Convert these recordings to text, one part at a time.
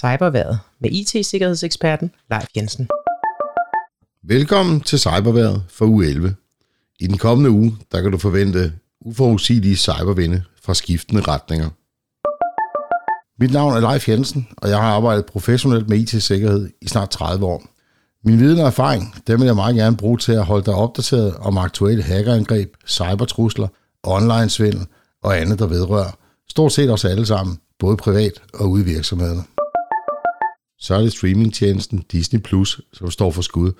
Cyberværet med IT-sikkerhedseksperten Leif Jensen. Velkommen til Cyberværet for uge 11. I den kommende uge, der kan du forvente uforudsigelige cybervinde fra skiftende retninger. Mit navn er Leif Jensen, og jeg har arbejdet professionelt med IT-sikkerhed i snart 30 år. Min viden og erfaring, dem vil jeg meget gerne bruge til at holde dig opdateret om aktuelle hackerangreb, cybertrusler, online-svindel og andet, der vedrører stort set os alle sammen, både privat og ude i virksomhederne. Så er det streamingtjenesten Disney Plus, som står for skud.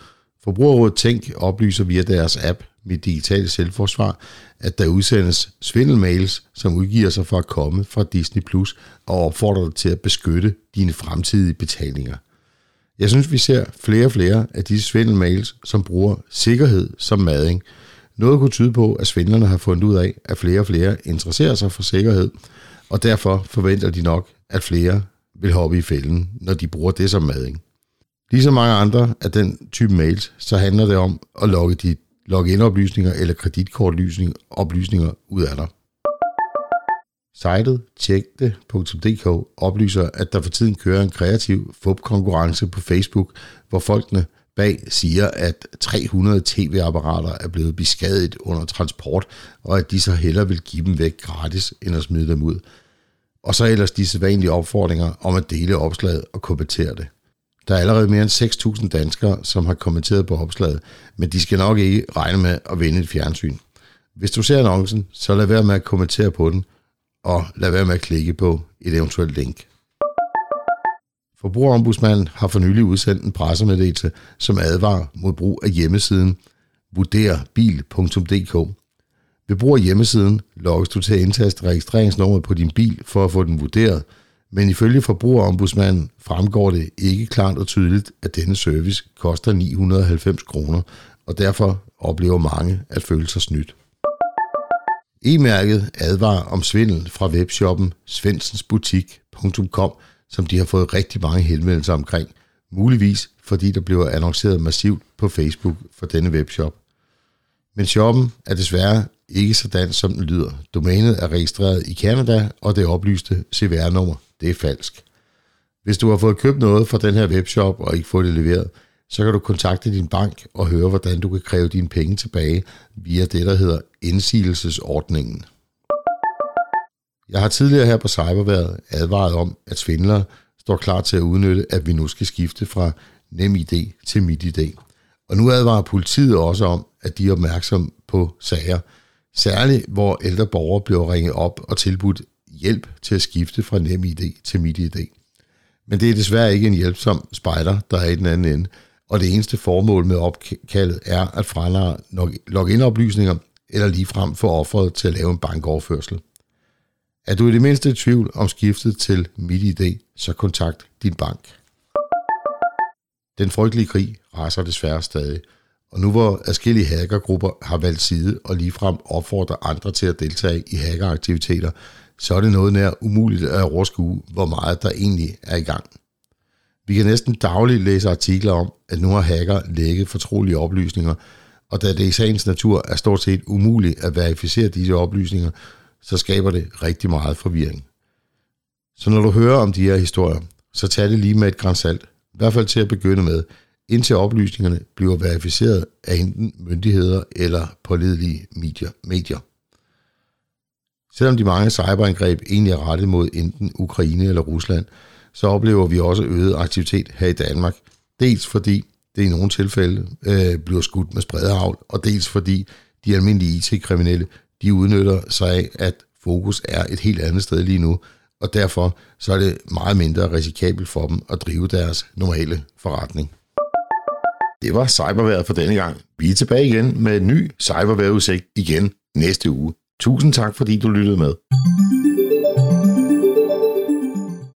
Forbrugerrådet Tænk oplyser via deres app Mit Digitale Selvforsvar, at der udsendes svindelmails, som udgiver sig for at komme fra Disney Plus og opfordrer dig til at beskytte dine fremtidige betalinger. Jeg synes, vi ser flere og flere af disse svindelmails, som bruger sikkerhed som mading. Noget kunne tyde på, at svindlerne har fundet ud af, at flere og flere interesserer sig for sikkerhed, og derfor forventer de nok, at flere vil hoppe i fælden, når de bruger det som mad. Ikke? Ligesom mange andre af den type mails, så handler det om at logge de login-oplysninger eller kreditkortoplysninger ud af dig. Sitet tjekte.dk oplyser, at der for tiden kører en kreativ FUB-konkurrence på Facebook, hvor folkene bag siger, at 300 tv-apparater er blevet beskadiget under transport, og at de så hellere vil give dem væk gratis, end at smide dem ud. Og så ellers de sædvanlige opfordringer om at dele opslaget og kommentere det. Der er allerede mere end 6.000 danskere, som har kommenteret på opslaget, men de skal nok ikke regne med at vinde et fjernsyn. Hvis du ser annoncen, så lad være med at kommentere på den, og lad være med at klikke på et eventuelt link. Forbrugerombudsmanden har for nylig udsendt en pressemeddelelse, som advarer mod brug af hjemmesiden vurderbil.dk. Ved brug af hjemmesiden logges du til at indtaste registreringsnummeret på din bil for at få den vurderet, men ifølge forbrugerombudsmanden fremgår det ikke klart og tydeligt, at denne service koster 990 kroner, og derfor oplever mange at føle sig snydt. E-mærket advarer om svindel fra webshoppen svensensbutik.com, som de har fået rigtig mange henvendelser omkring, muligvis fordi der bliver annonceret massivt på Facebook for denne webshop. Men shoppen er desværre ikke så dansk, som den lyder. Domænet er registreret i Canada, og det oplyste CVR-nummer, det er falsk. Hvis du har fået købt noget fra den her webshop og ikke fået det leveret, så kan du kontakte din bank og høre, hvordan du kan kræve dine penge tilbage via det, der hedder indsigelsesordningen. Jeg har tidligere her på Cyberværet advaret om, at svindlere står klar til at udnytte, at vi nu skal skifte fra NemID til MitID. Og nu advarer politiet også om, at de er opmærksom på sager, særligt hvor ældre borgere bliver ringet op og tilbudt hjælp til at skifte fra NemID til MitID. Men det er desværre ikke en hjælpsom spejder, der er i den anden ende, og det eneste formål med opkaldet er at frandre login-oplysninger eller ligefrem få offeret til at lave en bankoverførsel. Er du i det mindste i tvivl om skiftet til MitID, så kontakt din bank. Den frygtelige krig raser desværre stadig, og nu hvor adskillige hackergrupper har valgt side og ligefrem opfordrer andre til at deltage i hackeraktiviteter, så er det noget nær umuligt at overskue, hvor meget der egentlig er i gang. Vi kan næsten dagligt læse artikler om, at nu har hacker lægget fortrolige oplysninger, og da det i sagens natur er stort set umuligt at verificere disse oplysninger, så skaber det rigtig meget forvirring. Så når du hører om de her historier, så tag det lige med et grænsalt, i hvert fald til at begynde med, indtil oplysningerne bliver verificeret af enten myndigheder eller pålidelige medier. Selvom de mange cyberangreb egentlig er rettet mod enten Ukraine eller Rusland, så oplever vi også øget aktivitet her i Danmark. Dels fordi det i nogle tilfælde øh, bliver skudt med spredehavl, og dels fordi de almindelige IT-kriminelle, de udnytter sig af, at fokus er et helt andet sted lige nu, og derfor så er det meget mindre risikabelt for dem at drive deres normale forretning. Det var cyberværet for denne gang. Vi er tilbage igen med en ny cyberværetudsigt igen næste uge. Tusind tak, fordi du lyttede med.